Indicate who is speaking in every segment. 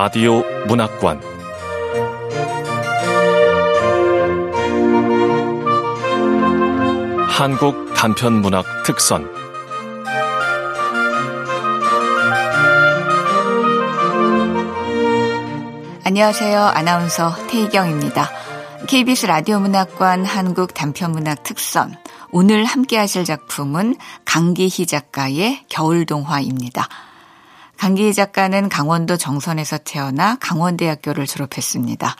Speaker 1: 라디오 문학관 한국 단편 문학 특선
Speaker 2: 안녕하세요. 아나운서 태희경입니다. KBS 라디오 문학관 한국 단편 문학 특선 오늘 함께 하실 작품은 강기희 작가의 겨울 동화입니다. 강기희 작가는 강원도 정선에서 태어나 강원대학교를 졸업했습니다.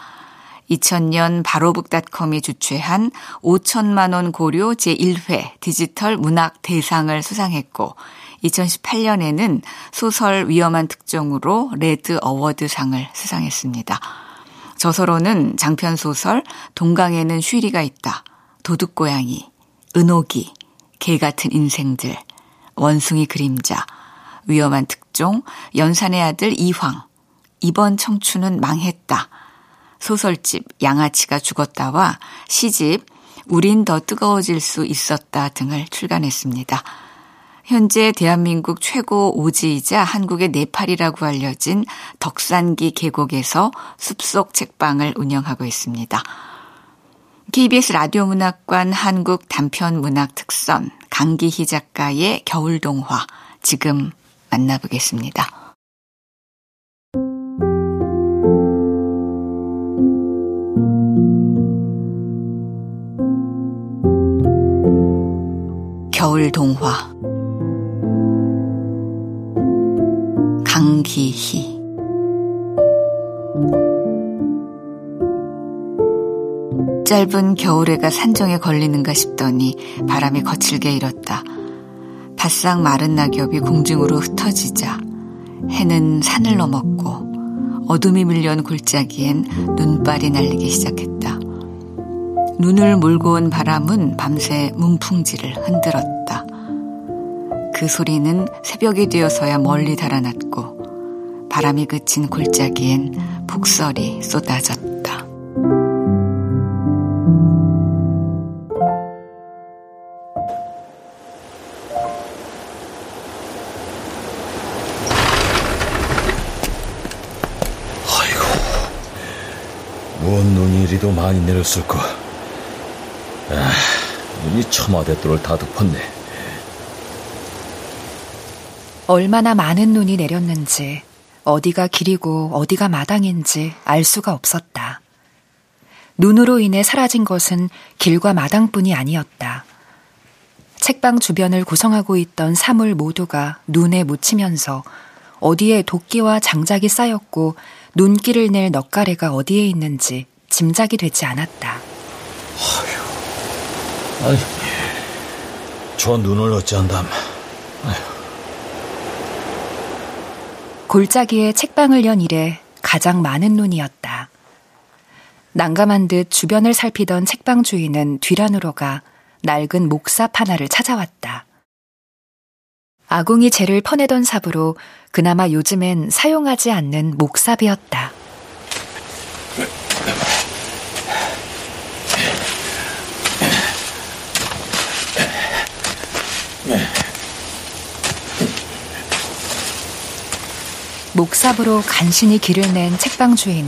Speaker 2: 2000년 바로북닷컴이 주최한 5천만 원 고료 제1회 디지털 문학 대상을 수상했고 2018년에는 소설 위험한 특종으로 레드 어워드상을 수상했습니다. 저서로는 장편 소설 동강에는 쉬리가 있다, 도둑고양이, 은옥이, 개 같은 인생들, 원숭이 그림자, 위험한 특종, 연산의 아들 이황, 이번 청춘은 망했다, 소설집 양아치가 죽었다와 시집 우린 더 뜨거워질 수 있었다 등을 출간했습니다. 현재 대한민국 최고 오지이자 한국의 네팔이라고 알려진 덕산기 계곡에서 숲속 책방을 운영하고 있습니다. KBS 라디오 문학관 한국 단편 문학 특선 강기희 작가의 겨울 동화 지금 만나보겠습니다. 겨울 동화 강기희 짧은 겨울해가 산정에 걸리는가 싶더니 바람이 거칠게 일었다. 바싹 마른 낙엽이 공중으로 흩어지자 해는 산을 넘었고 어둠이 밀려온 골짜기엔 눈발이 날리기 시작했다. 눈을 몰고 온 바람은 밤새 문풍지를 흔들었다. 그 소리는 새벽이 되어서야 멀리 달아났고 바람이 그친 골짜기엔 폭설이 쏟아졌다.
Speaker 3: 이리도 많이 내렸을까? 아, 눈이 처마대도를 다 덮었네.
Speaker 4: 얼마나 많은 눈이 내렸는지, 어디가 길이고 어디가 마당인지 알 수가 없었다. 눈으로 인해 사라진 것은 길과 마당뿐이 아니었다. 책방 주변을 구성하고 있던 사물 모두가 눈에 묻히면서 어디에 도끼와 장작이 쌓였고 눈길을 낼 넉가래가 어디에 있는지 짐작이 되지 않았다.
Speaker 3: 아휴, 아니, 저 눈을 어찌한담.
Speaker 4: 골짜기에 책방을 연 이래 가장 많은 눈이었다. 난감한 듯 주변을 살피던 책방 주인은 뒤란으로 가 낡은 목삽 하나를 찾아왔다. 아궁이 재를 퍼내던 삽으로 그나마 요즘엔 사용하지 않는 목삽이었다. 목삽으로 간신히 길을 낸 책방 주인은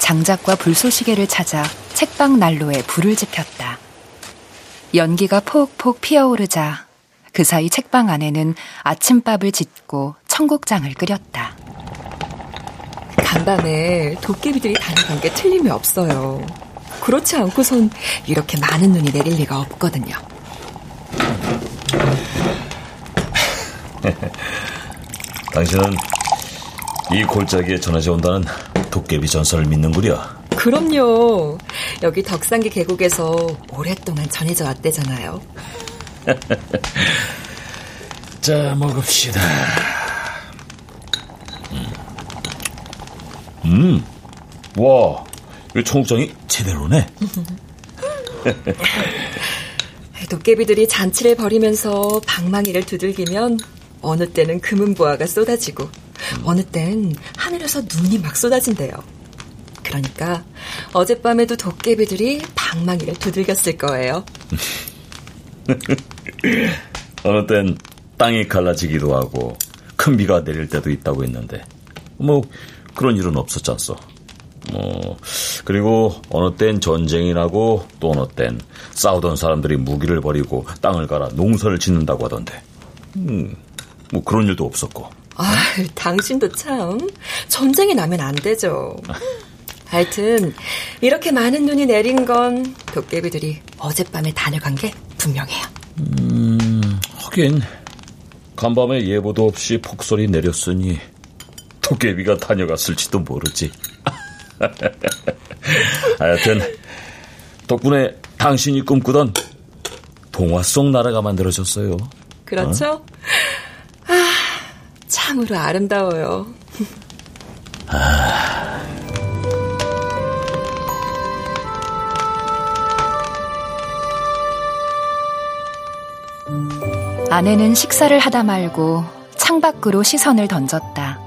Speaker 4: 장작과 불쏘시개를 찾아 책방 난로에 불을 지폈다. 연기가 폭폭 피어오르자 그 사이 책방 안에는 아침밥을 짓고 청국장을 끓였다.
Speaker 5: 간밤에 도깨비들이 다녀간 게 틀림이 없어요. 그렇지 않고선 이렇게 많은 눈이 내릴 리가 없거든요.
Speaker 3: 당신은 이 골짜기에 전해져 온다는 도깨비 전설을 믿는구려.
Speaker 5: 그럼요. 여기 덕산기 계곡에서 오랫동안 전해져 왔대잖아요.
Speaker 3: 자, 먹읍시다. 음, 와, 이 청국장이 제대로네.
Speaker 5: 도깨비들이 잔치를 벌이면서 방망이를 두들기면 어느 때는 금은보화가 쏟아지고 어느 땐 하늘에서 눈이 막 쏟아진대요. 그러니까 어젯밤에도 도깨비들이 방망이를 두들겼을 거예요.
Speaker 3: 어느 땐 땅이 갈라지기도 하고 큰 비가 내릴 때도 있다고 했는데 뭐 그런 일은 없었지 않소. 뭐, 그리고 어느 땐 전쟁이 나고 또 어느 땐 싸우던 사람들이 무기를 버리고 땅을 갈아 농사를 짓는다고 하던데. 음, 뭐 그런 일도 없었고.
Speaker 5: 아, 당신도 참 전쟁이 나면 안 되죠. 하여튼 이렇게 많은 눈이 내린 건 도깨비들이 어젯밤에 다녀간 게 분명해요.
Speaker 3: 음, 하긴 간밤에 예보도 없이 폭설이 내렸으니 도깨비가 다녀갔을지도 모르지. 하여튼 덕분에 당신이 꿈꾸던 동화 속 나라가 만들어졌어요.
Speaker 5: 그렇죠? 어? 아, 참으로 아름다워요. 아.
Speaker 4: 아내는 식사를 하다 말고 창밖으로 시선을 던졌다.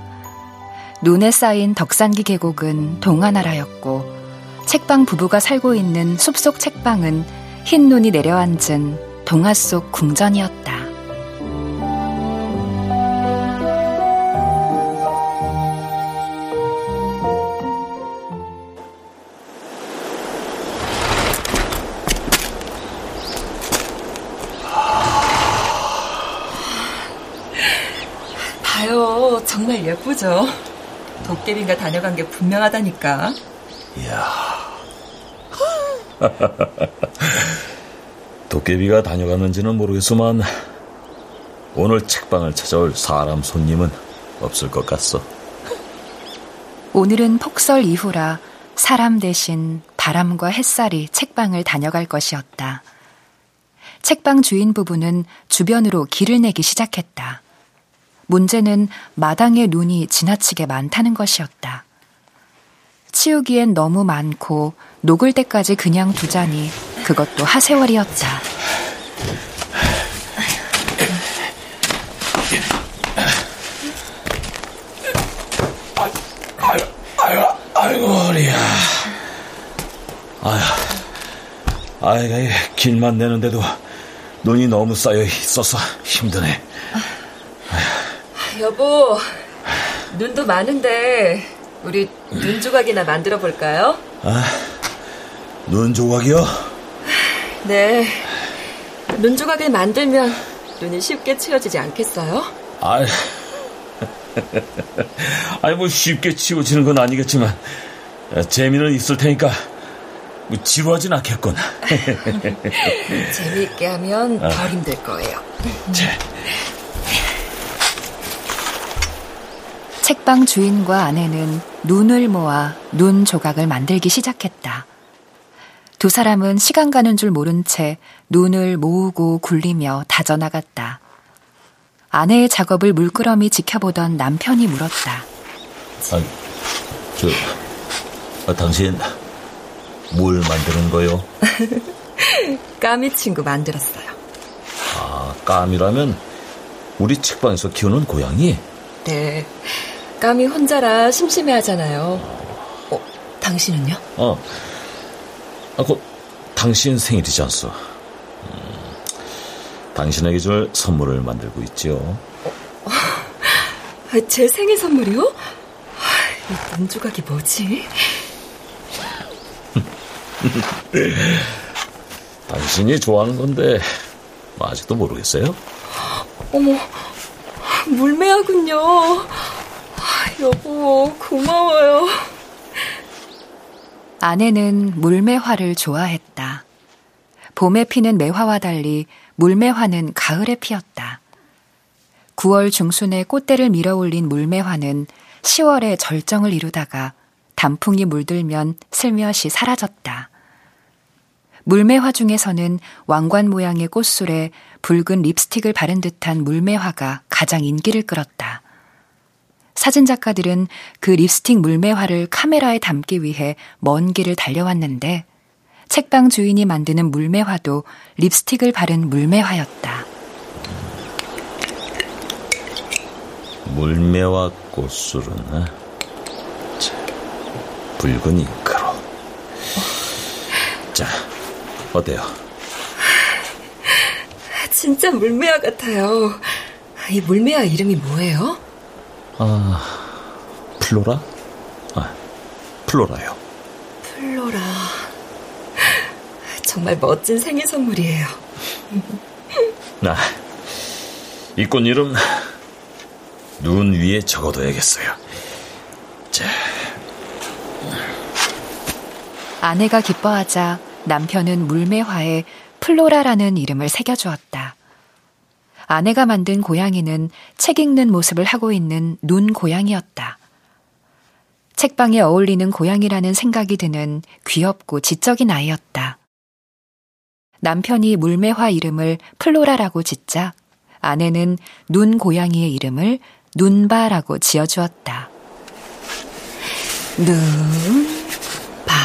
Speaker 4: 눈에 쌓인 덕산기 계곡은 동화나라였고 책방 부부가 살고 있는 숲속 책방은 흰 눈이 내려앉은 동화 속 궁전이었다.
Speaker 5: 도깨비가 다녀간 게 분명하다니까.
Speaker 3: 이야. 도깨비가 다녀갔는지는 모르겠지만 오늘 책방을 찾아올 사람 손님은 없을 것 같소.
Speaker 4: 오늘은 폭설 이후라 사람 대신 바람과 햇살이 책방을 다녀갈 것이었다. 책방 주인 부부는 주변으로 길을 내기 시작했다. 문제는 마당에 눈이 지나치게 많다는 것이었다. 치우기엔 너무 많고 녹을 때까지 그냥 두자니 그것도 하세월이었다.
Speaker 3: 아유, 아유. 아유, 길만 내는데도 눈이 너무 쌓여 있어서 힘드네.
Speaker 5: 여보, 눈도 많은데 우리 눈 조각이나 만들어 볼까요?
Speaker 3: 아, 눈 조각이요?
Speaker 5: 네. 눈 조각을 만들면 눈이 쉽게 치워지지 않겠어요?
Speaker 3: 아, 아니 뭐 쉽게 치워지는 건 아니겠지만 재미는 있을 테니까 뭐 지루하진 않겠군.
Speaker 5: 재미있게 하면 아. 덜 힘들 거예요. 자.
Speaker 4: 책방 주인과 아내는 눈을 모아 눈 조각을 만들기 시작했다. 두 사람은 시간 가는 줄 모른 채 눈을 모으고 굴리며 다져나갔다. 아내의 작업을 물끄러미 지켜보던 남편이 물었다.
Speaker 3: 아, 저, 아, 당신 뭘 만드는 거요?
Speaker 5: 까미 친구 만들었어요.
Speaker 3: 아, 까미라면 우리 책방에서 키우는 고양이?
Speaker 5: 네. 감이 혼자라 심심해 하잖아요. 어, 당신은요?
Speaker 3: 어. 아, 그, 당신 생일이지 않소? 음, 당신에게 줄 선물을 만들고 있지요. 어,
Speaker 5: 아, 제 생일 선물이요? 아, 이 눈조각이 뭐지?
Speaker 3: 당신이 좋아하는 건데 아직도 모르겠어요?
Speaker 5: 어머, 물매하군요. 여보, 고마워요.
Speaker 4: 아내는 물매화를 좋아했다. 봄에 피는 매화와 달리 물매화는 가을에 피었다. 9월 중순에 꽃대를 밀어 올린 물매화는 10월에 절정을 이루다가 단풍이 물들면 슬며시 사라졌다. 물매화 중에서는 왕관 모양의 꽃술에 붉은 립스틱을 바른 듯한 물매화가 가장 인기를 끌었다. 사진 작가들은 그 립스틱 물매화를 카메라에 담기 위해 먼 길을 달려왔는데 책방 주인이 만드는 물매화도 립스틱을 바른 물매화였다.
Speaker 3: 물매화 꽃술은 어? 붉은 잉크로. 자, 어때요?
Speaker 5: 진짜 물매화 같아요. 이 물매화 이름이 뭐예요?
Speaker 3: 아, 플로라? 플로라요.
Speaker 5: 플로라. 정말 멋진 생일 선물이에요.
Speaker 3: 나, 이 꽃 이름 눈 위에 적어둬야겠어요. 자.
Speaker 4: 아내가 기뻐하자 남편은 물매화에 플로라라는 이름을 새겨주었다. 아내가 만든 고양이는 책 읽는 모습을 하고 있는 눈 고양이였다. 책방에 어울리는 고양이라는 생각이 드는 귀엽고 지적인 아이였다. 남편이 물매화 이름을 플로라라고 짓자 아내는 눈 고양이의 이름을 눈바라고 지어주었다.
Speaker 5: 눈, 바.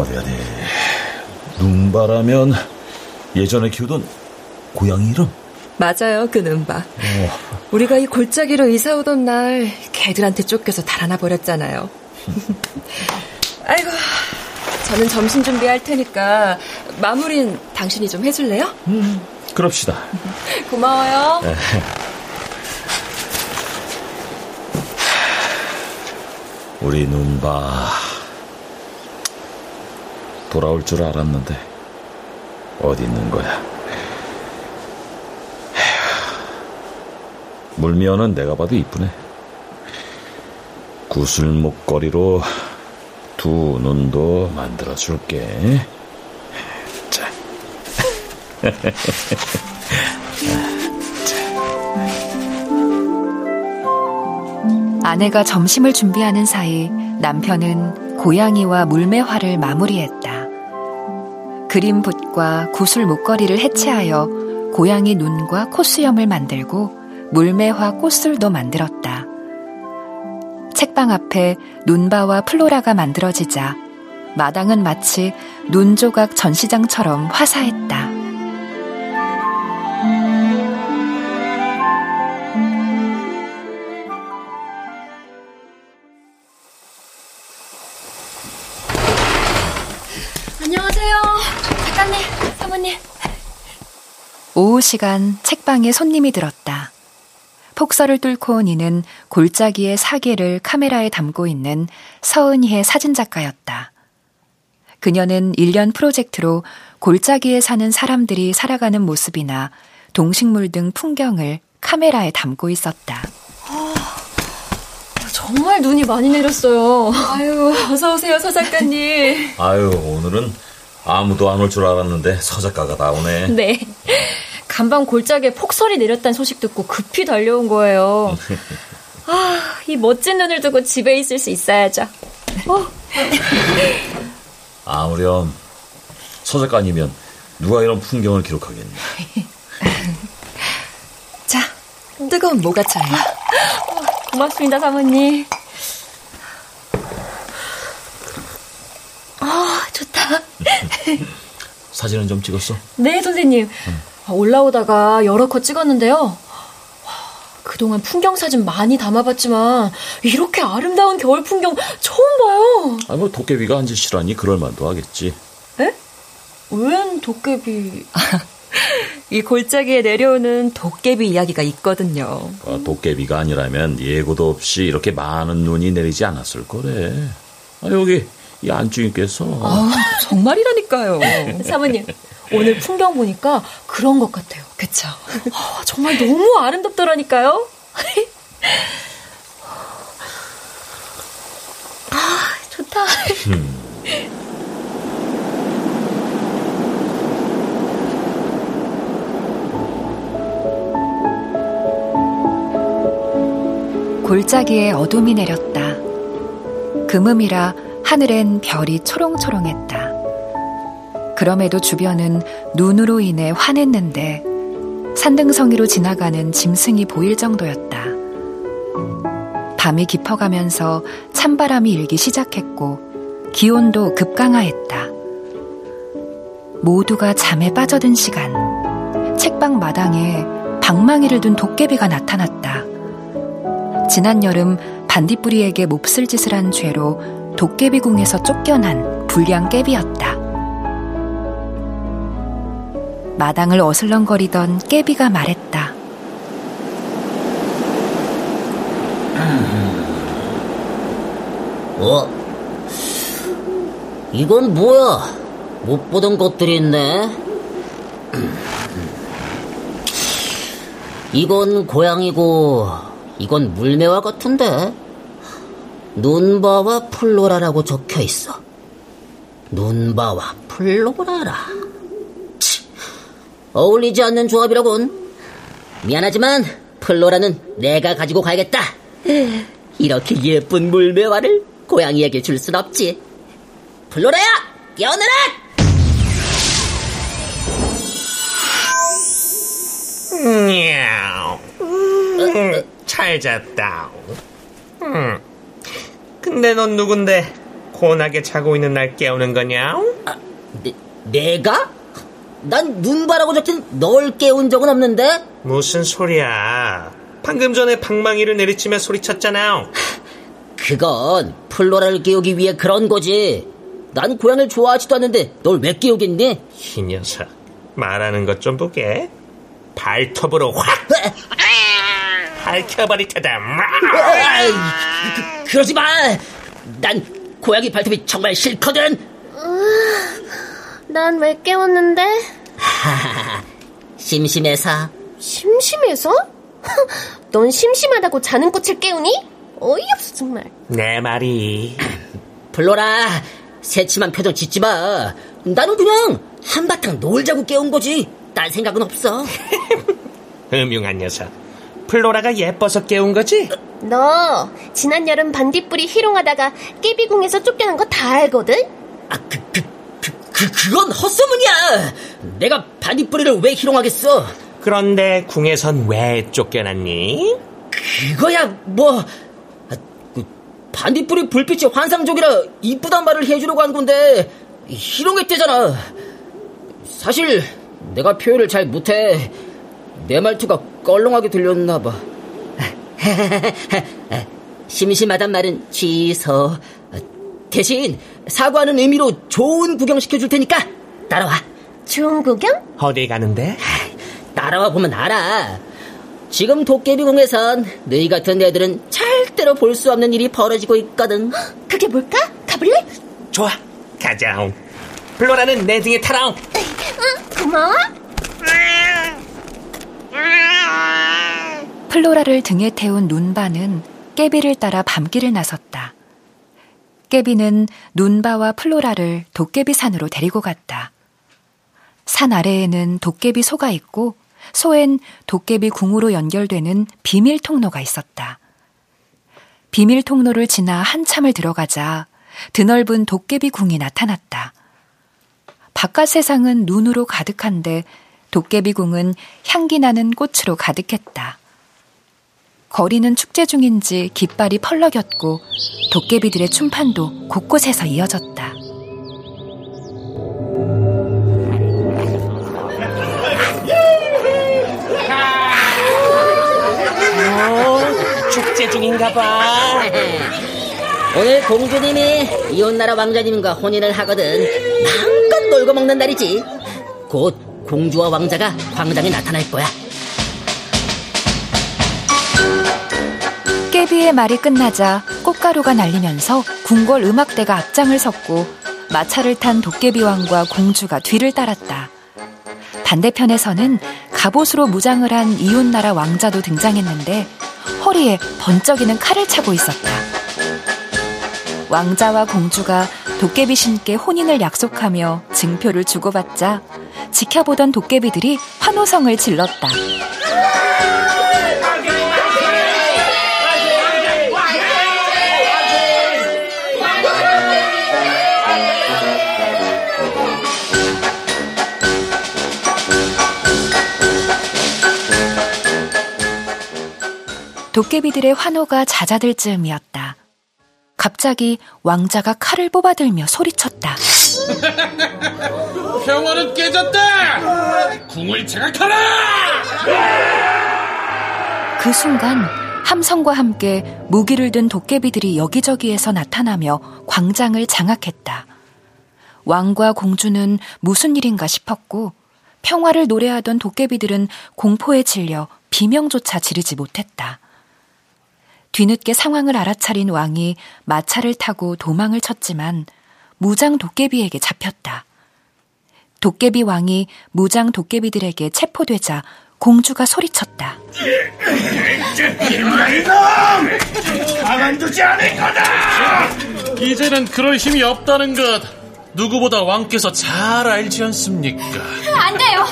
Speaker 3: 어디 어디. 눈바라면 예전에 키우던 고양이 이름?
Speaker 5: 맞아요, 그 눈바. 어. 우리가 이 골짜기로 이사 오던 날 개들한테 쫓겨서 달아나 버렸잖아요. 아이고, 저는 점심 준비할 테니까 마무리는 당신이 좀 해줄래요?
Speaker 3: 음, 그럽시다.
Speaker 5: 고마워요. 네.
Speaker 3: 우리 눈바 돌아올 줄 알았는데 어디 있는 거야? 물미어는 내가 봐도 이쁘네. 구슬 목걸이로 두 눈도 만들어 줄게. 자.
Speaker 4: 아내가 점심을 준비하는 사이 남편은 고양이와 물매화를 마무리했다. 그림붓과 구슬 목걸이를 해체하여 고양이 눈과 콧수염을 만들고 물매화 꽃술도 만들었다. 책방 앞에 눈바와 플로라가 만들어지자 마당은 마치 눈 조각 전시장처럼 화사했다.
Speaker 6: 안녕하세요. 작가님, 사모님.
Speaker 4: 오후 시간 책방에 손님이 들었다. 폭설을 뚫고 온 이는 골짜기의 사계를 카메라에 담고 있는 서은희의 사진작가였다. 그녀는 1년 프로젝트로 골짜기에 사는 사람들이 살아가는 모습이나 동식물 등 풍경을 카메라에 담고 있었다. 아,
Speaker 6: 정말 눈이 많이 내렸어요.
Speaker 5: 아유, 어서 오세요, 서 작가님.
Speaker 3: 아유, 오늘은 아무도 안 올 줄 알았는데 서 작가가 다 오네.
Speaker 6: 네. 간밤 골짜기에 폭설이 내렸다는 소식 듣고 급히 달려온 거예요. 아, 이 멋진 눈을 두고 집에 있을 수 있어야죠. 어.
Speaker 3: 아무렴 서 작가님이면 누가 이런 풍경을 기록하겠니?
Speaker 5: 자, 뜨거운 모가차예요.
Speaker 6: 어, 고맙습니다, 사모님. 아, 좋다.
Speaker 3: 사진은 좀 찍었어?
Speaker 6: 네, 선생님. 응. 아, 올라오다가 여러 컷 찍었는데요. 그동안 풍경 사진 많이 담아봤지만 이렇게 아름다운 겨울 풍경 처음 봐요.
Speaker 3: 아, 뭐 도깨비가 앉으시라니 그럴 만도 하겠지.
Speaker 6: 에? 웬 도깨비?
Speaker 5: 이 골짜기에 내려오는 도깨비 이야기가 있거든요.
Speaker 3: 아, 도깨비가 아니라면 예고도 없이 이렇게 많은 눈이 내리지 않았을 거래. 아, 여기 이 안주인께서.
Speaker 5: 아, 정말이라니까요.
Speaker 6: 사모님, 오늘 풍경 보니까 그런 것 같아요. 그쵸? 아, 정말 너무 아름답더라니까요. 아, 좋다.
Speaker 4: 골짜기에 어둠이 내렸다. 금음이라 하늘엔 별이 초롱초롱했다. 그럼에도 주변은 눈으로 인해 환했는데 산등성이로 지나가는 짐승이 보일 정도였다. 밤이 깊어가면서 찬바람이 일기 시작했고 기온도 급강하했다. 모두가 잠에 빠져든 시간, 책방 마당에 방망이를 둔 도깨비가 나타났다. 지난 여름 반딧불이에게 몹쓸 짓을 한 죄로 도깨비궁에서 쫓겨난 불량 깨비였다. 마당을 어슬렁거리던 깨비가 말했다.
Speaker 7: 어? 이건 뭐야? 못 보던 것들이 있네. 이건 고양이고, 이건 물매화 같은데. 눈바와 플로라라고 적혀 있어. 눈바와 플로라라. 치, 어울리지 않는 조합이라군. 미안하지만 플로라는 내가 가지고 가야겠다. 이렇게 예쁜 물매화를 고양이에게 줄 순 없지. 플로라야, 깨어나라!
Speaker 8: 냐우. 음, 잘 잤다. 음. 근데 넌 누군데 고나게 자고 있는 날 깨우는 거냐?
Speaker 7: 아, 내, 내가? 난 눈바라고 적힌 널 깨운 적은 없는데?
Speaker 8: 무슨 소리야. 방금 전에 방망이를 내리치며 소리쳤잖아.
Speaker 7: 그건 플로라를 깨우기 위해 그런 거지. 난 고양이를 좋아하지도 않는데 널 왜 깨우겠니?
Speaker 8: 이 녀석. 말하는 것 좀 보게. 발톱으로 확! 밝혀버릴 테다.
Speaker 7: 그, 그러지 마! 난 고양이 발톱이 정말 싫거든!
Speaker 9: 난 왜 깨웠는데?
Speaker 7: 심심해서.
Speaker 9: 심심해서? 넌 심심하다고 자는 꽃을 깨우니? 어이없어 정말.
Speaker 8: 내 말이.
Speaker 7: 플로라, 새침한 표정 짓지 마. 나는 그냥 한바탕 놀자고 깨운 거지. 딴 생각은 없어.
Speaker 8: 음흉한 녀석. 플로라가 예뻐서 깨운 거지?
Speaker 9: 너 지난 여름 반딧불이 희롱하다가 깨비궁에서 쫓겨난 거 다 알거든?
Speaker 7: 아, 그, 그, 그, 그, 그건 헛소문이야! 내가 반딧불이를 왜 희롱하겠어?
Speaker 8: 그런데 궁에선 왜 쫓겨났니?
Speaker 7: 그거야, 뭐, 아, 그 반딧불이 불빛이 환상적이라 이쁘단 말을 해주려고 한 건데, 희롱했대잖아. 사실, 내가 표현을 잘 못해. 내 말투가 껄렁하게 들렸나 봐. 심심하단 말은 취소. 대신 사과하는 의미로 좋은 구경 시켜줄 테니까 따라와.
Speaker 9: 좋은 구경?
Speaker 8: 어디 가는데?
Speaker 7: 따라와 보면 알아. 지금 도깨비궁에선 너희 같은 애들은 절대로 볼 수 없는 일이 벌어지고 있거든.
Speaker 9: 그게 뭘까? 가볼래?
Speaker 8: 좋아, 가자. 플로라는 내 등에 타라.
Speaker 9: 응, 고마워.
Speaker 4: 플로라를 등에 태운 눈바는 깨비를 따라 밤길을 나섰다. 깨비는 눈바와 플로라를 도깨비 산으로 데리고 갔다. 산 아래에는 도깨비 소가 있고 소엔 도깨비 궁으로 연결되는 비밀 통로가 있었다. 비밀 통로를 지나 한참을 들어가자 드넓은 도깨비 궁이 나타났다. 바깥 세상은 눈으로 가득한데 도깨비 궁은 향기 나는 꽃으로 가득했다. 거리는 축제 중인지 깃발이 펄럭였고 도깨비들의 춤판도 곳곳에서 이어졌다.
Speaker 8: 오, 축제 중인가 봐.
Speaker 7: 오늘 공주님이 이웃나라 왕자님과 혼인을 하거든. 마음껏 놀고 먹는 날이지. 곧 공주와 왕자가 광장에 나타날 거야.
Speaker 4: 깨비의 말이 끝나자 꽃가루가 날리면서 궁궐 음악대가 앞장을 섰고 마차를 탄 도깨비왕과 공주가 뒤를 따랐다. 반대편에서는 갑옷으로 무장을 한 이웃나라 왕자도 등장했는데 허리에 번쩍이는 칼을 차고 있었다. 왕자와 공주가 도깨비 신께 혼인을 약속하며 증표를 주고받자 지켜보던 도깨비들이 환호성을 질렀다. 도깨비들의 환호가 잦아들 즈음이었다. 갑자기 왕자가 칼을 뽑아들며 소리쳤다.
Speaker 10: 평화는 깨졌다! 궁을 장악하라!
Speaker 4: 그 순간 함성과 함께 무기를 든 도깨비들이 여기저기에서 나타나며 광장을 장악했다. 왕과 공주는 무슨 일인가 싶었고 평화를 노래하던 도깨비들은 공포에 질려 비명조차 지르지 못했다. 뒤늦게 상황을 알아차린 왕이 마차를 타고 도망을 쳤지만 무장 도깨비에게 잡혔다. 도깨비 왕이 무장 도깨비들에게 체포되자 공주가 소리쳤다.
Speaker 10: 가만두지 않을 거다!
Speaker 11: 이제는 그럴 힘이 없다는 것 누구보다 왕께서 잘 알지 않습니까?
Speaker 9: 안 돼요.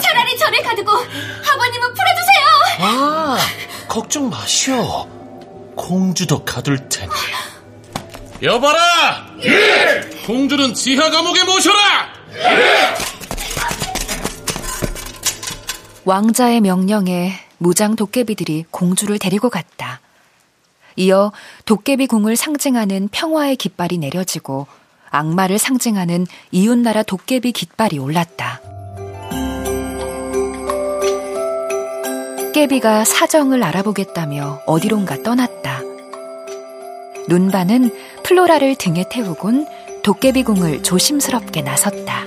Speaker 9: 차라리 저를 가두고 아버님은 풀어주세요.
Speaker 11: 아, 걱정 마시오. 공주도 가둘 테니. 여봐라! 예! 공주는 지하 감옥에 모셔라! 예!
Speaker 4: 왕자의 명령에 무장 도깨비들이 공주를 데리고 갔다. 이어 도깨비 궁을 상징하는 평화의 깃발이 내려지고 악마를 상징하는 이웃나라 도깨비 깃발이 올랐다. 깨비가 사정을 알아보겠다며 어디론가 떠났다. 눈반은 플로라를 등에 태우곤 도깨비궁을 조심스럽게 나섰다.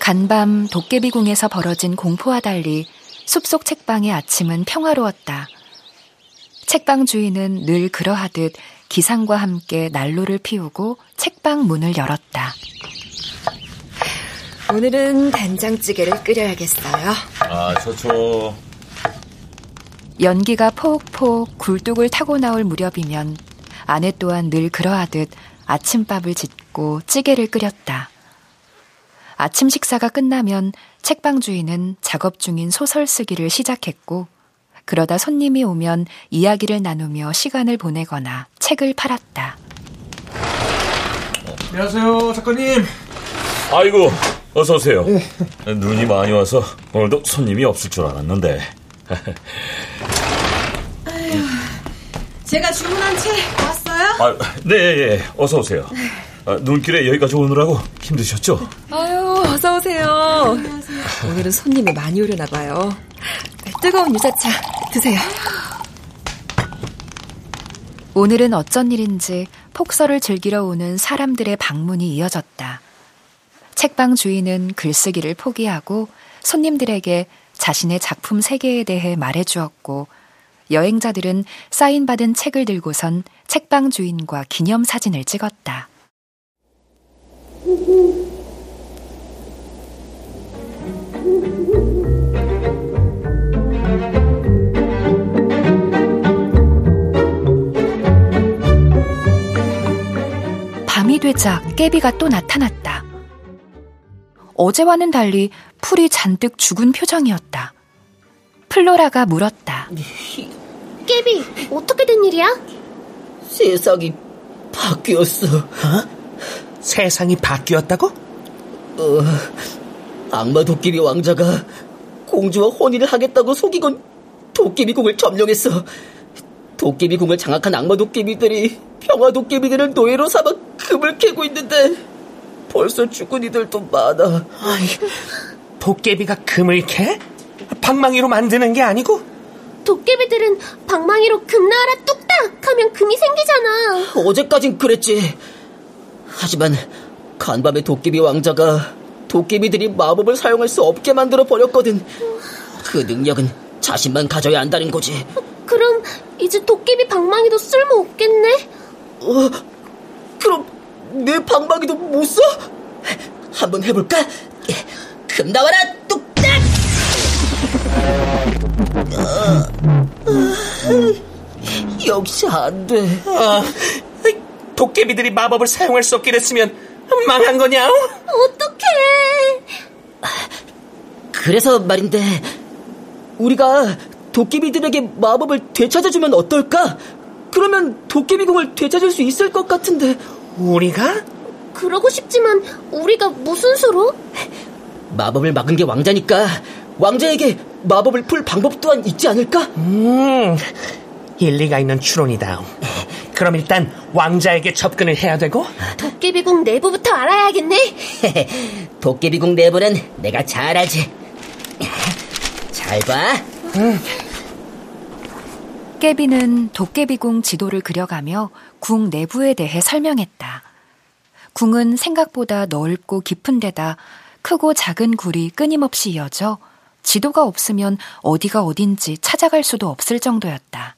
Speaker 4: 간밤 도깨비궁에서 벌어진 공포와 달리 숲속 책방의 아침은 평화로웠다. 책방 주인은 늘 그러하듯 기상과 함께 난로를 피우고 책방 문을 열었다.
Speaker 5: 오늘은 된장찌개를 끓여야겠어요.
Speaker 3: 아, 좋죠.
Speaker 4: 연기가 폭폭 굴뚝을 타고 나올 무렵이면 아내 또한 늘 그러하듯 아침밥을 짓고 찌개를 끓였다. 아침 식사가 끝나면 책방 주인은 작업 중인 소설 쓰기를 시작했고 그러다 손님이 오면 이야기를 나누며 시간을 보내거나 책을 팔았다.
Speaker 11: 안녕하세요, 작가님.
Speaker 3: 아이고, 어서 오세요. 눈이 많이 와서 오늘도 손님이 없을 줄 알았는데.
Speaker 12: 아유, 제가 주문한 채 왔어요?
Speaker 3: 아, 네, 예, 어서 오세요. 아, 눈길에 여기까지 오느라고 힘드셨죠?
Speaker 5: 아유, 어서 오세요. 오늘은 손님이 많이 오려나 봐요. 뜨거운 유자차 드세요.
Speaker 4: 오늘은 어쩐 일인지 폭설을 즐기러 오는 사람들의 방문이 이어졌다. 책방 주인은 글쓰기를 포기하고 손님들에게 자신의 작품 세계에 대해 말해주었고 여행자들은 사인받은 책을 들고선 책방 주인과 기념사진을 찍었다. 밤이 되자 깨비가 또 나타났다. 어제와는 달리 풀이 잔뜩 죽은 표정이었다. 플로라가 물었다.
Speaker 9: 깨비, 어떻게 된 일이야?
Speaker 7: 세상이 바뀌었어.
Speaker 8: 어? 세상이 바뀌었다고?
Speaker 7: 어, 악마 도깨비 왕자가 공주와 혼인을 하겠다고 속이곤 도깨비 궁을 점령했어. 도깨비 궁을 장악한 악마 도깨비들이 평화 도깨비들을 노예로 삼아 금을 캐고 있는데 벌써 죽은 이들도 많아.
Speaker 8: 아이, 도깨비가 금을 캐? 방망이로 만드는 게 아니고?
Speaker 9: 도깨비들은 방망이로 금 나와라 뚝딱 하면 금이 생기잖아.
Speaker 7: 어제까진 그랬지. 하지만 간밤에 도깨비 왕자가 도깨비들이 마법을 사용할 수 없게 만들어 버렸거든. 그 능력은 자신만 가져야 한다는 거지.
Speaker 9: 그럼 이제 도깨비 방망이도 쓸모 없겠네.
Speaker 7: 어, 그럼 내 방망이도 못 써? 한번 해볼까? 금 나와라 뚝딱! 어, 어, 역시 안 돼.
Speaker 8: 어, 도깨비들이 마법을 사용할 수 없게 됐으면 망한 거냐?
Speaker 9: 어떡해.
Speaker 7: 그래서 말인데 우리가 도깨비들에게 마법을 되찾아주면 어떨까? 그러면 도깨비궁을 되찾을 수 있을 것 같은데
Speaker 8: 우리가?
Speaker 9: 그러고 싶지만 우리가 무슨 수로?
Speaker 7: 마법을 막은 게 왕자니까 왕자에게 마법을 풀 방법 또한 있지 않을까?
Speaker 8: 음, 일리가 있는 추론이다. 그럼 일단 왕자에게 접근을 해야 되고
Speaker 9: 도깨비궁 내부부터 알아야겠네.
Speaker 7: 도깨비궁 내부는 내가 잘 알지. 잘 봐. 음.
Speaker 4: 깨비는 도깨비궁 지도를 그려가며 궁 내부에 대해 설명했다. 궁은 생각보다 넓고 깊은 데다 크고 작은 굴이 끊임없이 이어져 지도가 없으면 어디가 어딘지 찾아갈 수도 없을 정도였다.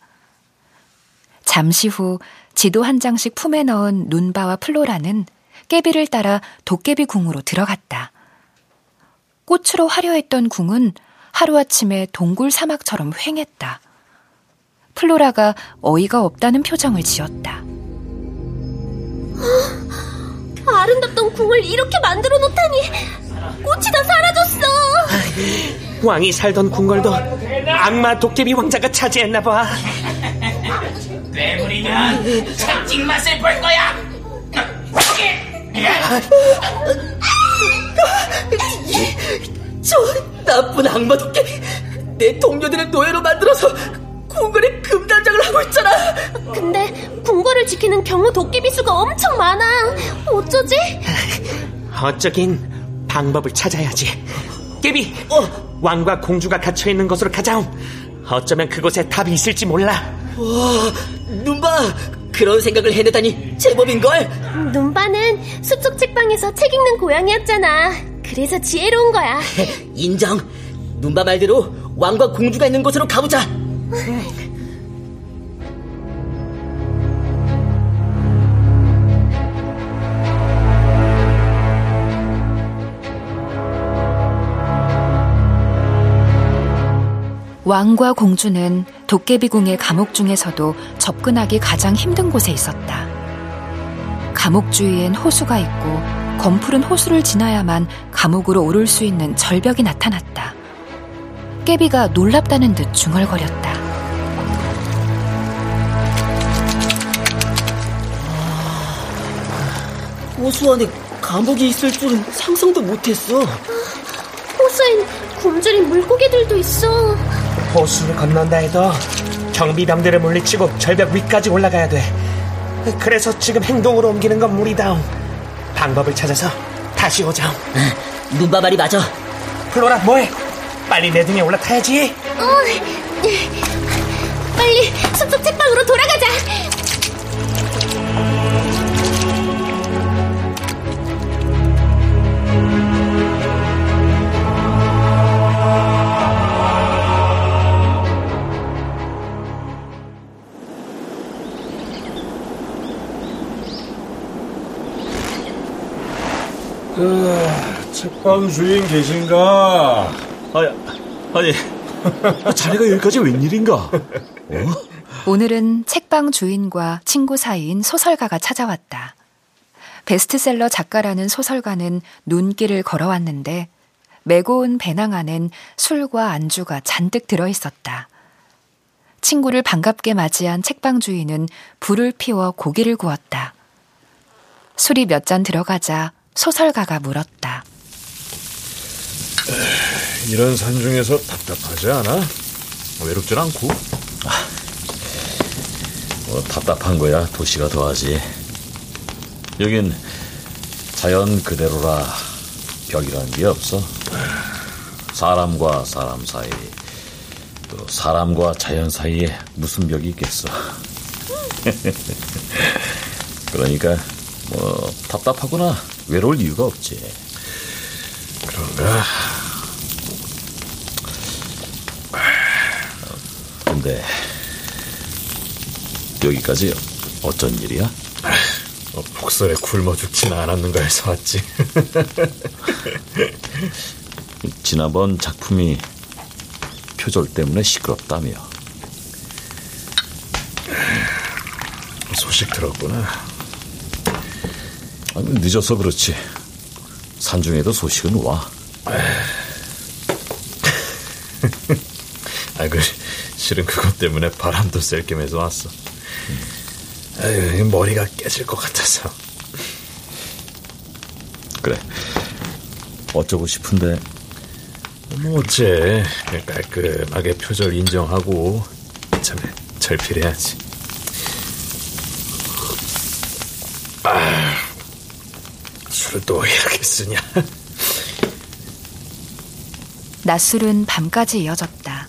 Speaker 4: 잠시 후 지도 한 장씩 품에 넣은 눈바와 플로라는 깨비를 따라 도깨비 궁으로 들어갔다. 꽃으로 화려했던 궁은 하루아침에 동굴 사막처럼 휑했다. 플로라가 어이가 없다는 표정을 지었다.
Speaker 9: 아름답던 궁을 이렇게 만들어 놓다니 꽃이 다 사라졌어.
Speaker 8: 왕이 살던 궁궐도 악마 도깨비 왕자가 차지했나 봐.
Speaker 13: 괴물이면 참찍 맛을 볼 거야.
Speaker 7: 저 나쁜 악마 도깨비 내 동료들을 노예로 만들어서 궁궐에 금단장을 하고 있잖아.
Speaker 9: 근데 궁궐을 지키는 경호 도깨비 수가 엄청 많아. 어쩌지?
Speaker 8: 어쩌긴 방법을 찾아야지. 깨비, 어. 왕과 공주가 갇혀 있는 곳으로 가자옹. 어쩌면 그곳에 답이 있을지 몰라.
Speaker 7: 와, 눈봐. 그런 생각을 해내다니 제법인걸.
Speaker 9: 눈바는 숲속 책방에서 책 읽는 고양이였잖아. 그래서 지혜로운 거야.
Speaker 7: 인정. 눈바 말대로 왕과 공주가 있는 곳으로 가보자.
Speaker 4: 왕과 공주는 도깨비궁의 감옥 중에서도 접근하기 가장 힘든 곳에 있었다. 감옥 주위엔 호수가 있고 검푸른 호수를 지나야만 감옥으로 오를 수 있는 절벽이 나타났다. 깨비가 놀랍다는 듯 중얼거렸다.
Speaker 7: 호수 안에 감옥이 있을 줄은 상상도 못했어.
Speaker 9: 호수엔 굶주린 물고기들도 있어.
Speaker 8: 호수를 건넌다 해도 경비병들을 물리치고 절벽 위까지 올라가야 돼. 그래서 지금 행동으로 옮기는 건 무리다움. 방법을 찾아서 다시 오자.
Speaker 7: 눈바 말이 맞아.
Speaker 8: 플로라 뭐해? 빨리 내 등에 올라타야지.
Speaker 9: 어, 빨리 숲속 책방으로 돌아가자.
Speaker 14: 그, 책방 주인 계신가? 아니, 아니, 자네가 여기까지 웬일인가? 어?
Speaker 4: 오늘은 책방 주인과 친구 사이인 소설가가 찾아왔다. 베스트셀러 작가라는 소설가는 눈길을 걸어왔는데 메고 온 배낭 안엔 술과 안주가 잔뜩 들어 있었다. 친구를 반갑게 맞이한 책방 주인은 불을 피워 고기를 구웠다. 술이 몇 잔 들어가자 소설가가 물었다.
Speaker 14: 이런 산중에서 답답하지 않아? 외롭진 않고?
Speaker 3: 뭐 답답한 거야 도시가 더하지. 여긴 자연 그대로라 벽이란 게 없어. 사람과 사람 사이, 또 사람과 자연 사이에 무슨 벽이 있겠어. 그러니까 뭐 답답하거나 외로울 이유가 없지.
Speaker 14: 그런가?
Speaker 3: 근데 여기까지 어쩐 일이야?
Speaker 14: 어, 폭설에 굶어 죽진 않았는가 해서 왔지.
Speaker 3: 지난번 작품이 표절 때문에 시끄럽다며.
Speaker 14: 소식 들었구나.
Speaker 3: 아니, 늦어서 그렇지. 산중에도 소식은 와.
Speaker 14: 아, 그, 실은 그것 때문에 바람도 쐴 겸해서 왔어. 아유, 머리가 깨질 것 같아서.
Speaker 3: 그래. 어쩌고 싶은데.
Speaker 14: 뭐, 어째. 깔끔하게 표절 인정하고, 참, 절필해야지. 또 이렇게 쓰냐.
Speaker 4: 낮술은 밤까지 이어졌다.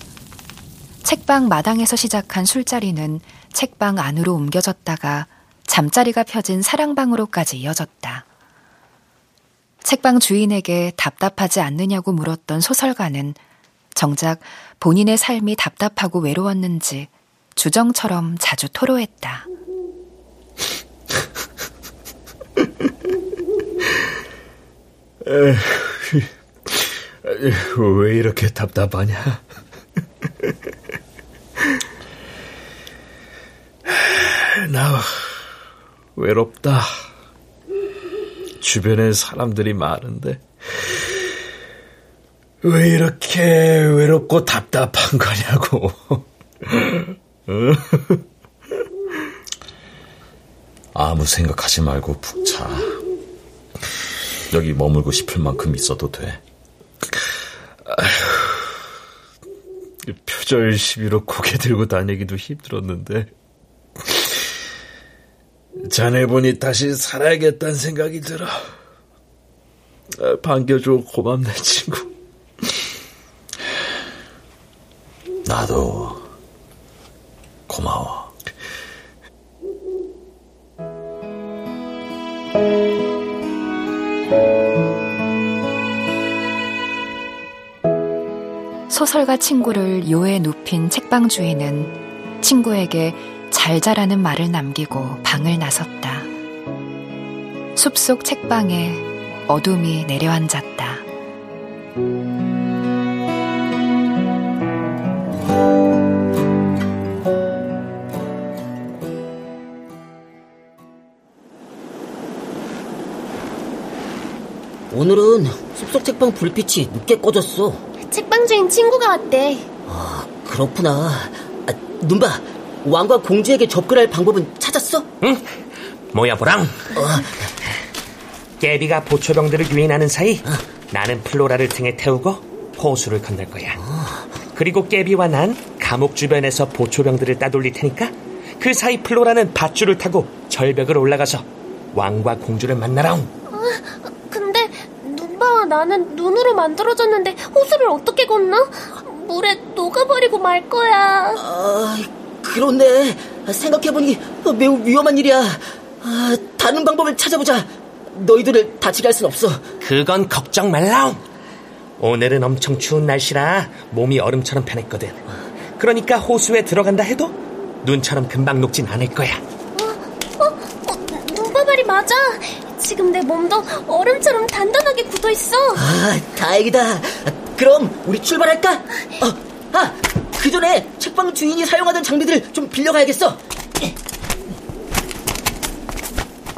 Speaker 4: 책방 마당에서 시작한 술자리는 책방 안으로 옮겨졌다가 잠자리가 펴진 사랑방으로까지 이어졌다. 책방 주인에게 답답하지 않느냐고 물었던 소설가는 정작 본인의 삶이 답답하고 외로웠는지 주정처럼 자주 토로했다.
Speaker 8: 왜 이렇게 답답하냐? 나 외롭다. 주변에 사람들이 많은데 왜 이렇게 외롭고 답답한 거냐고.
Speaker 3: 아무 생각하지 말고 푹 자. 여기 머물고 싶을 만큼 있어도 돼.
Speaker 8: 표절 시비로 고개 들고 다니기도 힘들었는데 자네 보니 다시 살아야겠다는 생각이 들어. 반겨줘 고맙네 친구.
Speaker 3: 나도
Speaker 4: 소설가 친구를 요에 눕힌 책방 주인은 친구에게 잘 자라는 말을 남기고 방을 나섰다. 숲속 책방에 어둠이 내려앉았다.
Speaker 7: 오늘은 숲속 책방 불빛이 늦게 꺼졌어.
Speaker 9: 책방 주인 친구가 왔대.
Speaker 7: 아, 그렇구나. 아, 눈바, 왕과 공주에게 접근할 방법은 찾았어?
Speaker 8: 응. 뭐야, 보랑? 어. 깨비가 보초병들을 유인하는 사이 어. 나는 플로라를 등에 태우고 호수를 건널 거야. 어. 그리고 깨비와 난 감옥 주변에서 보초병들을 따돌릴 테니까 그 사이 플로라는 밧줄을 타고 절벽을 올라가서 왕과 공주를 만나라. 어,
Speaker 9: 나는 눈으로 만들어졌는데 호수를 어떻게 건너? 물에 녹아버리고 말 거야.
Speaker 7: 아, 그렇네. 생각해보니 매우 위험한 일이야. 아, 다른 방법을 찾아보자. 너희들을 다치게 할 순 없어.
Speaker 8: 그건 걱정 말라. 오늘은 엄청 추운 날씨라 몸이 얼음처럼 변했거든. 그러니까 호수에 들어간다 해도 눈처럼 금방 녹진 않을 거야.
Speaker 9: 어, 어, 어 누가 말이 맞아. 지금 내 몸도 얼음처럼 단단하게 굳어 있어.
Speaker 7: 아, 다행이다. 그럼 우리 출발할까? 어, 아, 그 전에 책방 주인이 사용하던 장비들 좀 빌려가야겠어.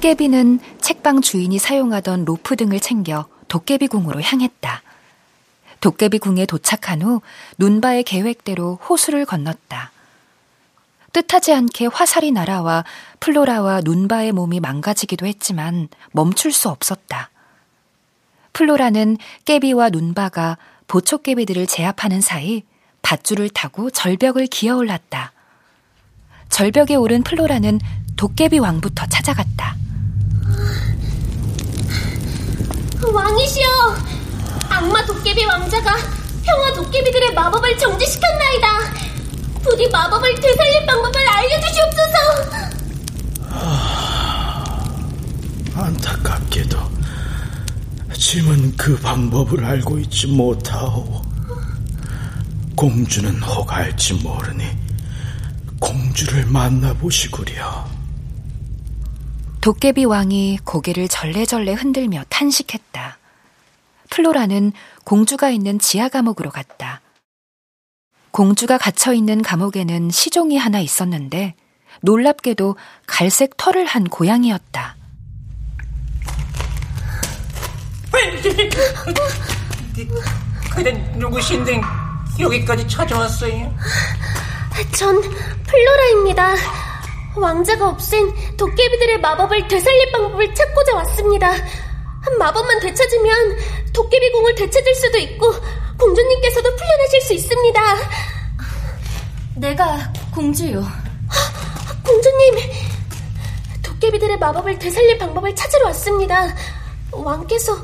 Speaker 4: 깨비는 책방 주인이 사용하던 로프 등을 챙겨 도깨비궁으로 향했다. 도깨비궁에 도착한 후 눈바의 계획대로 호수를 건넜다. 뜻하지 않게 화살이 날아와 플로라와 눈바의 몸이 망가지기도 했지만 멈출 수 없었다. 플로라는 깨비와 눈바가 보초깨비들을 제압하는 사이 밧줄을 타고 절벽을 기어올랐다. 절벽에 오른 플로라는 도깨비 왕부터 찾아갔다.
Speaker 9: 왕이시여! 악마 도깨비 왕자가 평화 도깨비들의 마법을 정지시켰나이다. 부디 마법을 되살릴 방법을 알려주시옵소서.
Speaker 14: 아, 안타깝게도 짐은 그 방법을 알고 있지 못하오. 공주는 혹 알지 모르니 공주를 만나보시구려.
Speaker 4: 도깨비 왕이 고개를 절레절레 흔들며 탄식했다. 플로라는 공주가 있는 지하 감옥으로 갔다. 공주가 갇혀 있는 감옥에는 시종이 하나 있었는데 놀랍게도 갈색 털을 한 고양이였다.
Speaker 10: 그댄 누구신데 여기까지 찾아왔어요?
Speaker 9: 전 플로라입니다. 왕자가 없앤 도깨비들의 마법을 되살릴 방법을 찾고자 왔습니다. 마법만 되찾으면 도깨비 공을 되찾을 수도 있고 공주님께서도 풀려나실 수 있습니다.
Speaker 6: 내가 공주요.
Speaker 9: 공주님, 도깨비들의 마법을 되살릴 방법을 찾으러 왔습니다. 왕께서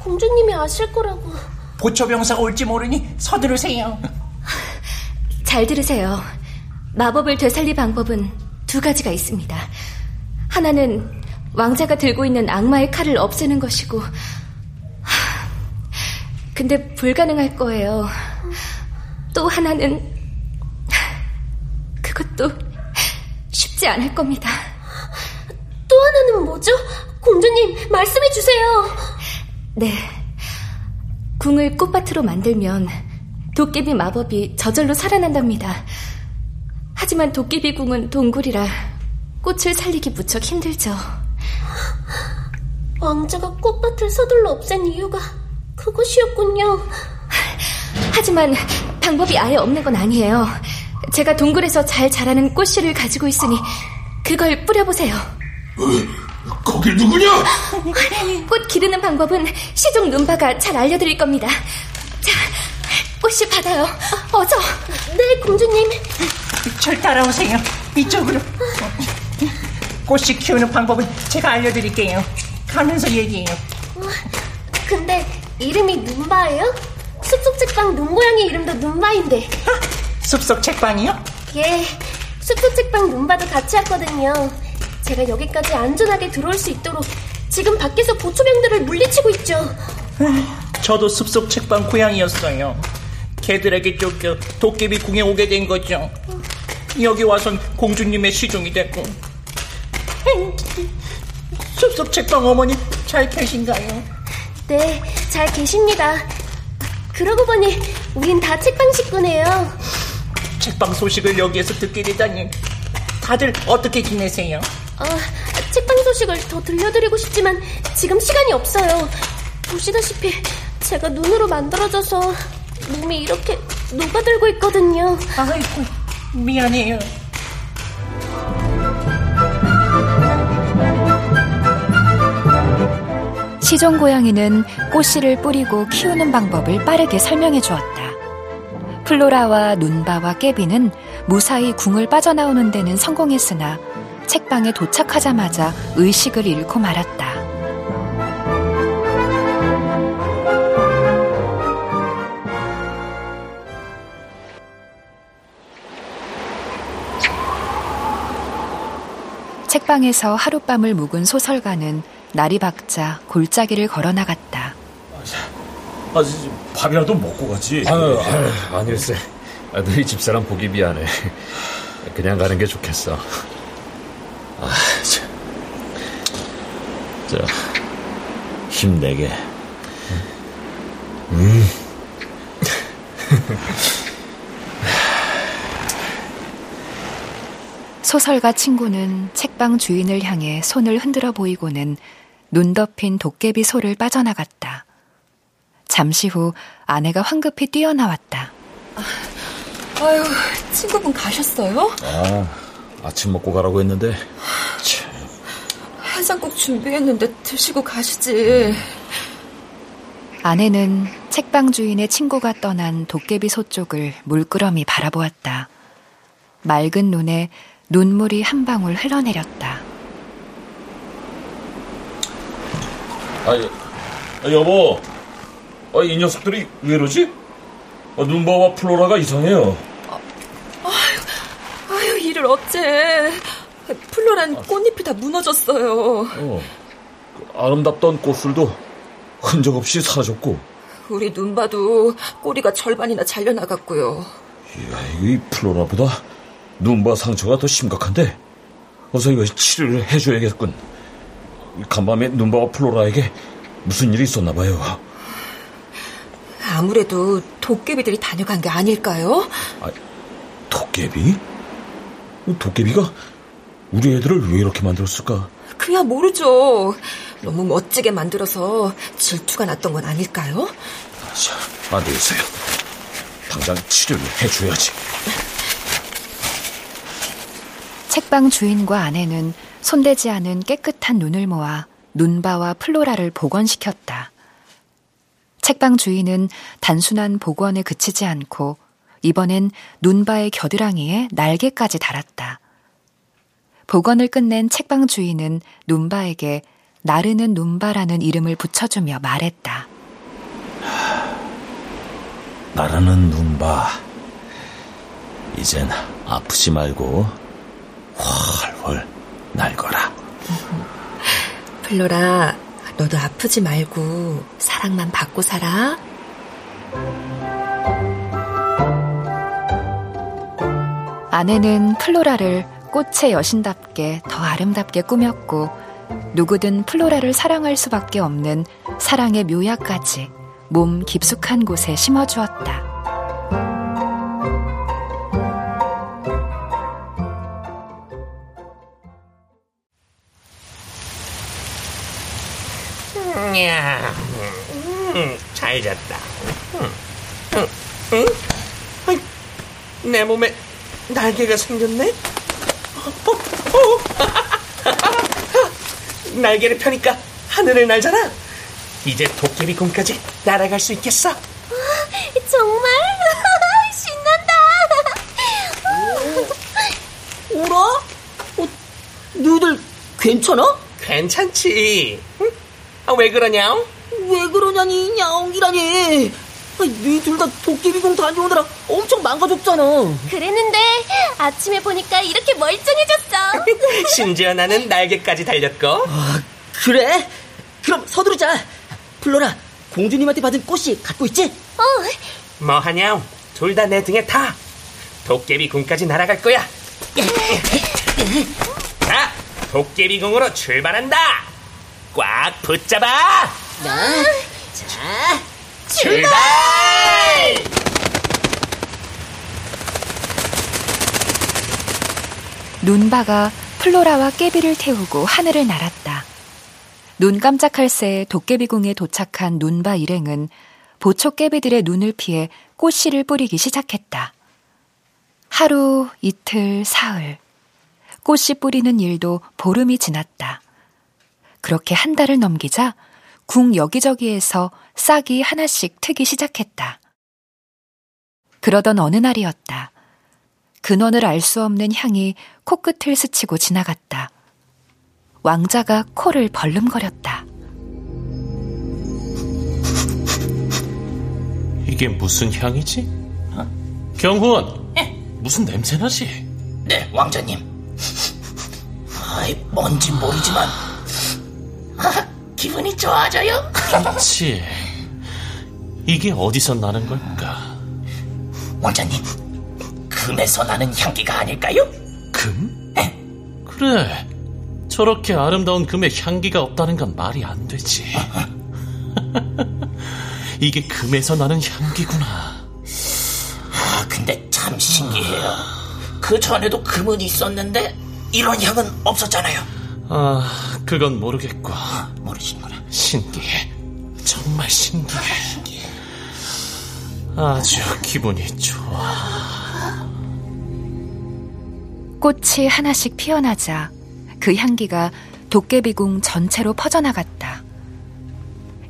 Speaker 9: 공주님이 아실 거라고.
Speaker 10: 보초병사가 올지 모르니 서두르세요.
Speaker 15: 잘 들으세요. 마법을 되살릴 방법은 두 가지가 있습니다. 하나는 왕자가 들고 있는 악마의 칼을 없애는 것이고, 근데 불가능할 거예요. 또 하나는, 그것도 쉽지 않을 겁니다.
Speaker 9: 또 하나는 뭐죠? 공주님, 말씀해 주세요.
Speaker 15: 네. 궁을 꽃밭으로 만들면 도깨비 마법이 저절로 살아난답니다. 하지만 도깨비 궁은 동굴이라 꽃을 살리기 무척 힘들죠.
Speaker 9: 왕자가 꽃밭을 서둘러 없앤 이유가 그것이었군요.
Speaker 15: 하지만 방법이 아예 없는 건 아니에요. 제가 동굴에서 잘 자라는 꽃씨를 가지고 있으니 그걸 뿌려보세요.
Speaker 16: 거기 누구냐?
Speaker 15: 꽃 기르는 방법은 시종 눈바가 잘 알려드릴 겁니다. 자, 꽃씨 받아요. 어서.
Speaker 9: 네, 공주님.
Speaker 10: 절 따라오세요. 이쪽으로. 꽃이 키우는 방법은 제가 알려드릴게요. 가면서 얘기해요.
Speaker 9: 근데 이름이 눈바예요? 숲속 책방 눈 모양의 이름도 눈바인데.
Speaker 10: 숲속 책방이요?
Speaker 9: 예, 숲속 책방 눈바도 같이 왔거든요. 제가 여기까지 안전하게 들어올 수 있도록 지금 밖에서 보초병들을 물리치고 있죠.
Speaker 10: 저도 숲속 책방 고양이였어요. 개들에게 쫓겨 도깨비 궁에 오게 된 거죠. 여기 와선 공주님의 시종이 됐고. 숲속 책방 어머니 잘 계신가요?
Speaker 9: 네, 잘 계십니다. 그러고 보니 우린 다 책방 식구네요.
Speaker 10: 책방 소식을 여기에서 듣게 되다니. 다들 어떻게 지내세요?
Speaker 9: 어, 책방 소식을 더 들려드리고 싶지만 지금 시간이 없어요. 보시다시피 제가 눈으로 만들어져서 몸이 이렇게 녹아들고 있거든요.
Speaker 10: 아이고, 미안해요.
Speaker 4: 시종 고양이는 꽃씨를 뿌리고 키우는 방법을 빠르게 설명해 주었다. 플로라와 눈바와 깨비는 무사히 궁을 빠져나오는 데는 성공했으나 책방에 도착하자마자 의식을 잃고 말았다. 책방에서 하룻밤을 묵은 소설가는 날이 박자 골짜기를 걸어 나갔다.
Speaker 3: 아, 밥이라도 먹고 가지.
Speaker 14: 아유, 아유 아닐세. 너희 집사람 보기 미안해. 그냥 가는 게 좋겠어.
Speaker 3: 아, 참. 자, 힘내게. 음.
Speaker 4: 소설가 친구는 책방 주인을 향해 손을 흔들어 보이고는 눈 덮인 도깨비 소를 빠져나갔다. 잠시 후 아내가 황급히 뛰어나왔다.
Speaker 5: 아유, 친구분 가셨어요?
Speaker 3: 아, 아침 먹고 가라고 했는데. 참.
Speaker 5: 한상국 준비했는데 드시고 가시지.
Speaker 4: 아내는 책방 주인의 친구가 떠난 도깨비 소 쪽을 물끄러미 바라보았다. 맑은 눈에 눈물이 한 방울 흘러내렸다.
Speaker 3: 아, 여보. 아, 이 녀석들이 왜 이러지? 아, 눈바와 플로라가 이상해요.
Speaker 5: 아유, 아유, 이를 어째. 플로란 꽃잎이 다 무너졌어요.
Speaker 3: 어, 그 아름답던 꽃술도 흔적 없이 사라졌고.
Speaker 5: 우리 눈봐도 꼬리가 절반이나 잘려나갔고요.
Speaker 3: 이야, 이 플로라보다 눈바 상처가 더 심각한데 어서 이거 치료를 해줘야겠군. 간밤에 눈바와 플로라에게 무슨 일이 있었나 봐요.
Speaker 5: 아무래도 도깨비들이 다녀간 게 아닐까요?
Speaker 3: 아, 도깨비? 도깨비가 우리 애들을 왜 이렇게 만들었을까?
Speaker 5: 그야 모르죠. 너무 멋지게 만들어서 질투가 났던 건 아닐까요?
Speaker 3: 자, 안 되겠어요. 당장 치료를 해줘야지.
Speaker 4: 책방 주인과 아내는 손대지 않은 깨끗한 눈을 모아 눈바와 플로라를 복원시켰다. 책방 주인은 단순한 복원에 그치지 않고 이번엔 눈바의 겨드랑이에 날개까지 달았다. 복원을 끝낸 책방 주인은 눈바에게 나르는 눈바라는 이름을 붙여주며 말했다.
Speaker 3: 나르는 눈바. 이젠 아프지 말고 훨훨 날거라.
Speaker 5: 플로라, 너도 아프지 말고 사랑만 받고 살아.
Speaker 4: 아내는 플로라를 꽃의 여신답게 더 아름답게 꾸몄고 누구든 플로라를 사랑할 수밖에 없는 사랑의 묘약까지 몸 깊숙한 곳에 심어주었다.
Speaker 8: 야, 음, 잘 잤다. 음, 음, 음? 아이, 내 몸에 날개가 생겼네? 어, 어. 날개를 펴니까 하늘을 날잖아. 이제 도깨비궁까지 날아갈 수 있겠어.
Speaker 15: 정말 신난다.
Speaker 7: 오라? 어, 너희들 괜찮아?
Speaker 8: 괜찮지. 응? 아, 왜 그러냐?
Speaker 7: 왜 그러냐니, 냐옹이라니. 너희둘 다 도깨비궁 다녀오느라 엄청 망가졌잖아.
Speaker 15: 그랬는데 아침에 보니까 이렇게 멀쩡해졌어.
Speaker 8: 심지어 나는 날개까지 달렸고.
Speaker 7: 아, 그래? 그럼 서두르자. 플로라, 공주님한테 받은 꽃이 갖고 있지?
Speaker 15: 어.
Speaker 8: 뭐 하냐? 둘 다 내 등에 타. 도깨비궁까지 날아갈 거야. 자, 도깨비궁으로 출발한다. 꽉 붙잡아.
Speaker 7: 나, 자,
Speaker 8: 출발!
Speaker 4: 눈바가 플로라와 깨비를 태우고 하늘을 날았다. 눈 깜짝할 새에 도깨비궁에 도착한 눈바 일행은 보초 깨비들의 눈을 피해 꽃씨를 뿌리기 시작했다. 하루, 이틀, 사흘. 꽃씨 뿌리는 일도 보름이 지났다. 그렇게 한 달을 넘기자 궁 여기저기에서 싹이 하나씩 트기 시작했다. 그러던 어느 날이었다. 근원을 알 수 없는 향이 코끝을 스치고 지나갔다. 왕자가 코를 벌름거렸다.
Speaker 11: 이게 무슨 향이지? 어? 경훈, 네. 무슨 냄새 나지?
Speaker 13: 네, 왕자님. 아이, 뭔지 모르지만 아, 기분이 좋아져요.
Speaker 11: 그렇지. 이게 어디서 나는 걸까?
Speaker 13: 왕자님, 금에서 나는 향기가 아닐까요?
Speaker 11: 금? 네. 그래. 저렇게 아름다운 금에 향기가 없다는 건 말이 안 되지. 이게 금에서 나는 향기구나.
Speaker 13: 아, 근데 참 신기해요. 그 전에도 금은 있었는데 이런 향은 없었잖아요.
Speaker 11: 아, 그건 모르겠고.
Speaker 13: 아, 모르시는구나.
Speaker 11: 신기해. 정말 신기해. 신기해. 아주 기분이 좋아.
Speaker 4: 꽃이 하나씩 피어나자 그 향기가 도깨비궁 전체로 퍼져나갔다.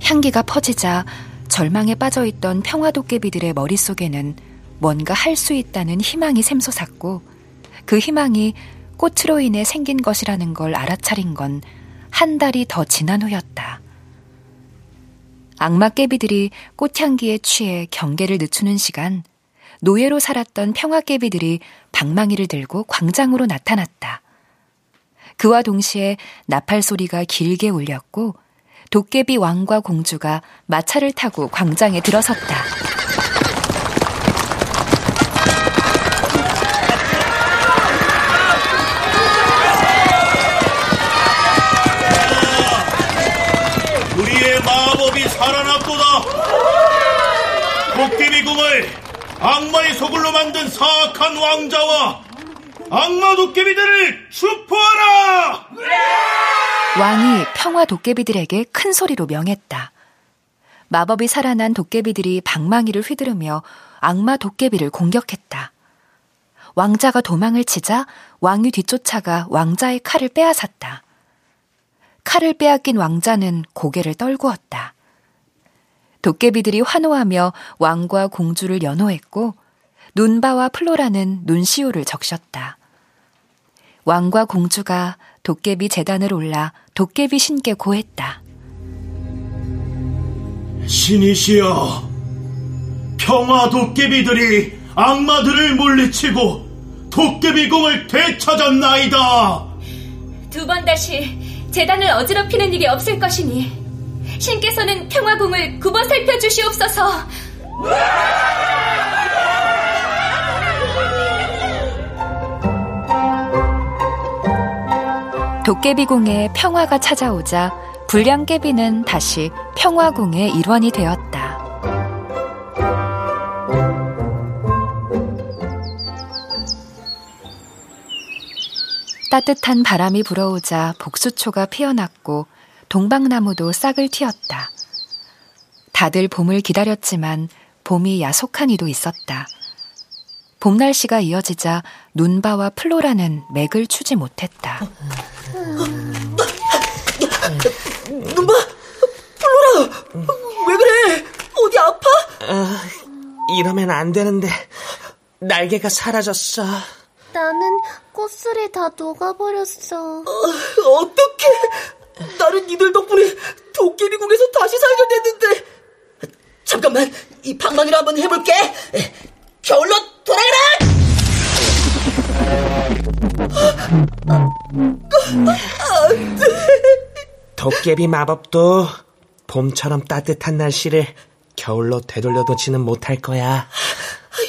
Speaker 4: 향기가 퍼지자 절망에 빠져있던 평화도깨비들의 머릿속에는 뭔가 할 수 있다는 희망이 샘솟았고 그 희망이 꽃으로 인해 생긴 것이라는 걸 알아차린 건 한 달이 더 지난 후였다. 악마 깨비들이 꽃향기에 취해 경계를 늦추는 시간, 노예로 살았던 평화 깨비들이 방망이를 들고 광장으로 나타났다. 그와 동시에 나팔 소리가 길게 울렸고 도깨비 왕과 공주가 마차를 타고 광장에 들어섰다.
Speaker 14: 우리의 마법이 살아났도다. 도깨비궁을 악마의 소굴로 만든 사악한 왕자와 악마 도깨비들을 추포하라!
Speaker 4: 왕이 평화 도깨비들에게 큰 소리로 명했다. 마법이 살아난 도깨비들이 방망이를 휘두르며 악마 도깨비를 공격했다. 왕자가 도망을 치자 왕이 뒤쫓아가 왕자의 칼을 빼앗았다. 칼을 빼앗긴 왕자는 고개를 떨구었다. 도깨비들이 환호하며 왕과 공주를 연호했고 눈바와 플로라는 눈시울을 적셨다. 왕과 공주가 도깨비 재단을 올라 도깨비 신께 고했다.
Speaker 14: 신이시여, 평화 도깨비들이 악마들을 물리치고 도깨비공을 되찾았나이다.
Speaker 15: 두 번 다시 재단을 어지럽히는 일이 없을 것이니 신께서는 평화궁을 굽어 살펴주시옵소서.
Speaker 4: 도깨비궁에 평화가 찾아오자 불량깨비는 다시 평화궁의 일원이 되었다. 따뜻한 바람이 불어오자 복수초가 피어났고 동방나무도 싹을 틔었다. 다들 봄을 기다렸지만 봄이 야속한 이도 있었다. 봄 날씨가 이어지자 눈바와 플로라는 맥을 추지 못했다.
Speaker 7: 눈바! 플로라! 왜 그래? 어디 아파?
Speaker 8: 어, 이러면 안 되는데 날개가 사라졌어.
Speaker 9: 나는 꽃술이 다 녹아버렸어.
Speaker 7: 어, 어떡해! 나는 니들 덕분에 도깨비궁에서 다시 살게 됐는데. 잠깐만, 이 방망이로 한번 해볼게. 겨울로 돌아가라! 안 돼.
Speaker 8: 도깨비 마법도 봄처럼 따뜻한 날씨를 겨울로 되돌려놓지는 못할 거야.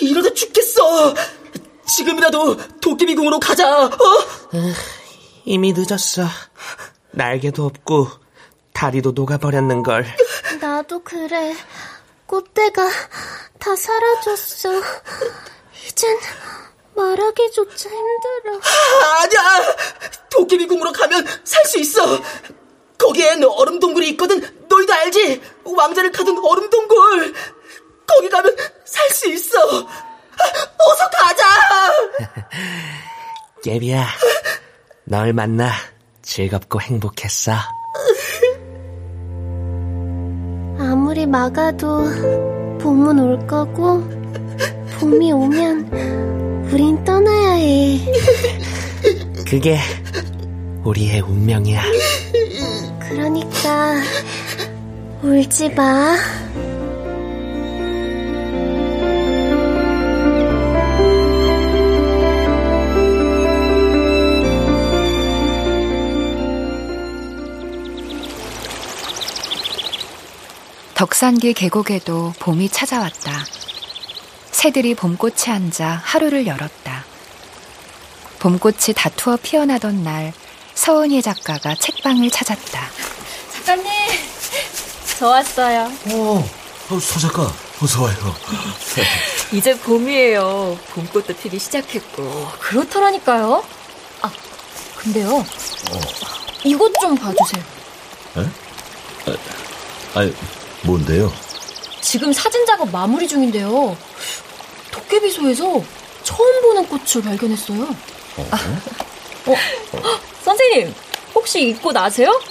Speaker 7: 이러다 죽겠어. 지금이라도 도깨비궁으로 가자. 어?
Speaker 8: 이미 늦었어. 날개도 없고 다리도 녹아버렸는걸.
Speaker 9: 나도 그래. 꽃대가 다 사라졌어. 이젠 말하기조차 힘들어.
Speaker 7: 아니야. 도깨비궁으로 가면 살 수 있어. 거기엔 얼음 동굴이 있거든. 너희도 알지? 왕자를 가둔 얼음 동굴. 거기 가면 살 수 있어. 어서 가자.
Speaker 8: 예비야, 널 만나 즐겁고 행복했어.
Speaker 9: 아무리 막아도 봄은 올 거고 봄이 오면 우린 떠나야 해.
Speaker 8: 그게 우리의 운명이야.
Speaker 9: 그러니까 울지 마.
Speaker 4: 덕산기 계곡에도 봄이 찾아왔다. 새들이 봄꽃에 앉아 하루를 열었다. 봄꽃이 다투어 피어나던 날 서은희 작가가 책방을 찾았다.
Speaker 6: 작가님, 저 왔어요.
Speaker 3: 어, 어, 서 작가, 어서 와요.
Speaker 6: 이제 봄이에요. 봄꽃도 피기 시작했고. 그렇더라니까요. 아, 근데요.
Speaker 3: 어.
Speaker 6: 이것 좀 봐주세요.
Speaker 3: 에? 아, 아니, 뭔데요?
Speaker 6: 지금 사진 작업 마무리 중인데요. 도깨비소에서 처음 보는 꽃을 발견했어요.
Speaker 3: 어?
Speaker 6: 어, 선생님, 혹시 이 꽃 아세요?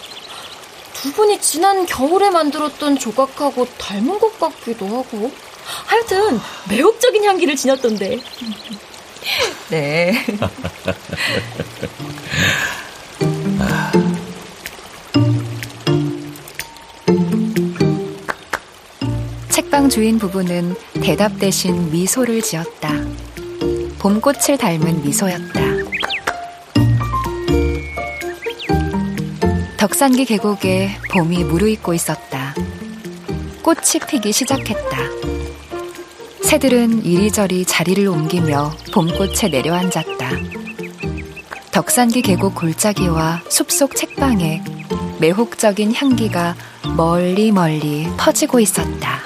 Speaker 6: 두 분이 지난 겨울에 만들었던 조각하고 닮은 것 같기도 하고. 하여튼 매혹적인 향기를 지녔던데. 네.
Speaker 4: 책방 주인 부부는 대답 대신 미소를 지었다. 봄꽃을 닮은 미소였다. 덕산기 계곡에 봄이 무르익고 있었다. 꽃이 피기 시작했다. 새들은 이리저리 자리를 옮기며 봄꽃에 내려앉았다. 덕산기 계곡 골짜기와 숲속 책방에 매혹적인 향기가 멀리 멀리 퍼지고 있었다.